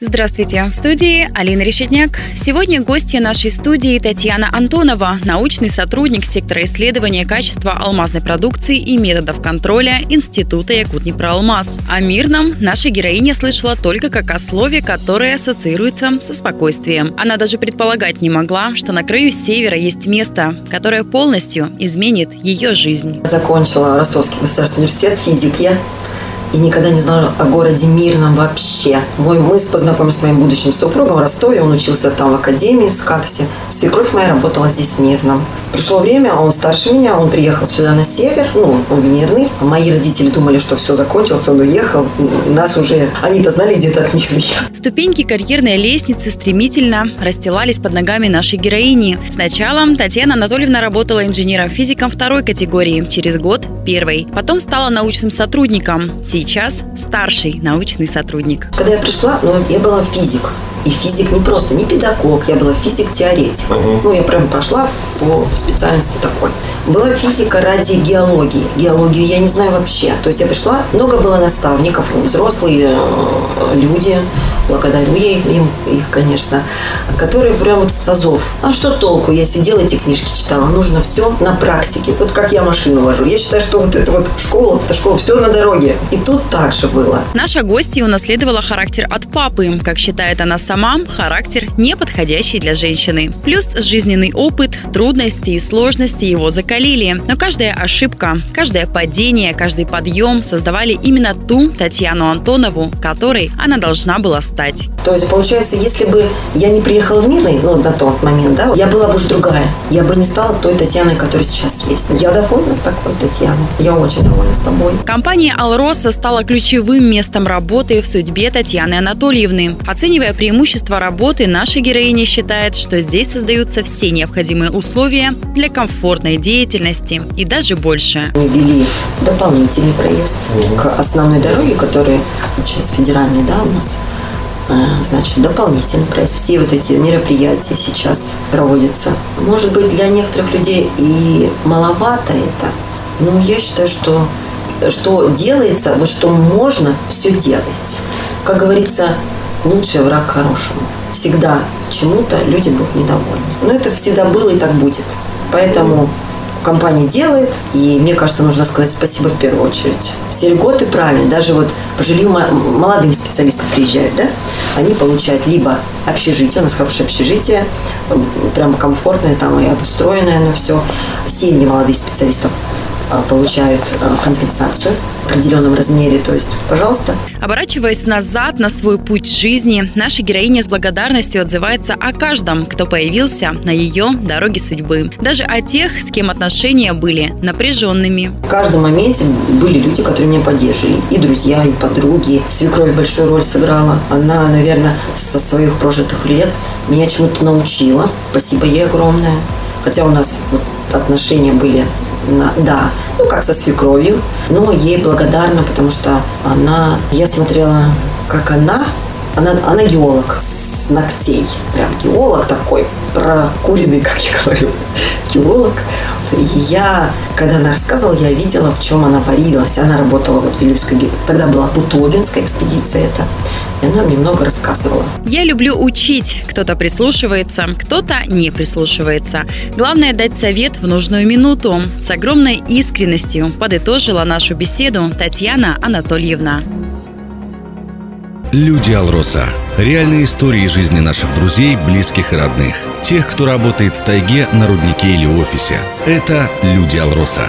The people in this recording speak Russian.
Здравствуйте! В студии Алина Решетняк. Сегодня гостья нашей студии Татьяна Антонова, научный сотрудник сектора исследования качества алмазной продукции и методов контроля Института Якутни-Проалмаз. О мирном наша героиня слышала только как о слове, которое ассоциируется со спокойствием. Она даже предполагать не могла, что на краю севера есть место, которое полностью изменит ее жизнь. Закончила Ростовский государственный университет, физик я и никогда не знала о городе Мирном вообще. Мой мы познакомились с моим будущим супругом в Ростове, он учился там в академии в Скатосе. Свекровь моя работала здесь в Мирном. Пришло время, он старше меня, он приехал сюда на север, ну, он в Мирный. Мои родители думали, что все закончилось, он уехал. Нас уже, они-то знали, где этот Мирный. Ступеньки карьерной лестницы стремительно расстилались под ногами нашей героини. Сначала Татьяна Анатольевна работала инженером-физиком второй категории, через год – первой. Потом стала научным сотрудником, сейчас старший научный сотрудник. Когда я пришла, ну, я была физик. И физик не просто, не педагог, я была физик-теоретик. Uh-huh. Ну, я прям пошла по специальности такой. Была физика ради геологии. Геологию я не знаю вообще. То есть я пришла, много было наставников, взрослые э, люди, благодарю я им, их, конечно, которые прям вот с азов. А что толку? Я сидела, эти книжки читала. Нужно все на практике. Вот как я машину вожу. Я считаю, что вот это вот школа, автошкола, все на дороге. И тут так же было. Наша гостья унаследовала характер от папы. Как считает она сама, характер не подходящий для женщины. Плюс жизненный опыт, трудности и сложности его закалили. Но каждая ошибка, каждое падение, каждый подъем создавали именно ту Татьяну Антонову, которой она должна была стать стать. То есть, получается, если бы я не приехала в Мирный, ну, на тот момент, да, я была бы уже другая. Я бы не стала той Татьяной, которая сейчас есть. Я довольна такой Татьяной. Я очень довольна собой. Компания «Алроса» стала ключевым местом работы в судьбе Татьяны Анатольевны. Оценивая преимущества работы, наша героиня считает, что здесь создаются все необходимые условия для комфортной деятельности и даже больше. Мы ввели дополнительный проезд к основной дороге, которая сейчас федеральная, да, у нас значит, дополнительный прайс. Все вот эти мероприятия сейчас проводятся. Может быть, для некоторых людей и маловато это, но я считаю, что что делается, вот что можно, все делается. Как говорится, лучший враг хорошему. Всегда чему-то люди будут недовольны. Но это всегда было и так будет. Поэтому компания делает, и мне кажется, нужно сказать спасибо в первую очередь. Все льготы правильно, даже вот по жилью молодым специалисты приезжают, да, они получают либо общежитие, у нас хорошее общежитие, прям комфортное там и обустроенное, но все. Семьи молодых специалистов получают а, компенсацию в определенном размере. То есть, пожалуйста. Оборачиваясь назад на свой путь жизни, наша героиня с благодарностью отзывается о каждом, кто появился на ее дороге судьбы. Даже о тех, с кем отношения были напряженными. В каждом моменте были люди, которые меня поддерживали. И друзья, и подруги. Свекровь большую роль сыграла. Она, наверное, со своих прожитых лет меня чему-то научила. Спасибо ей огромное. Хотя у нас вот отношения были на, да, ну как со свекровью, но ей благодарна, потому что она, я смотрела, как она, она, она геолог с ногтей, прям геолог такой, прокуренный, как я говорю, геолог. И я, когда она рассказывала, я видела, в чем она варилась. Она работала вот в Вилюйской, тогда была Бутовинская экспедиция это. И она мне много рассказывала. Я люблю учить. Кто-то прислушивается, кто-то не прислушивается. Главное дать совет в нужную минуту. С огромной искренностью подытожила нашу беседу Татьяна Анатольевна. Люди Алроса. Реальные истории жизни наших друзей, близких и родных. Тех, кто работает в тайге, на руднике или офисе. Это Люди Алроса.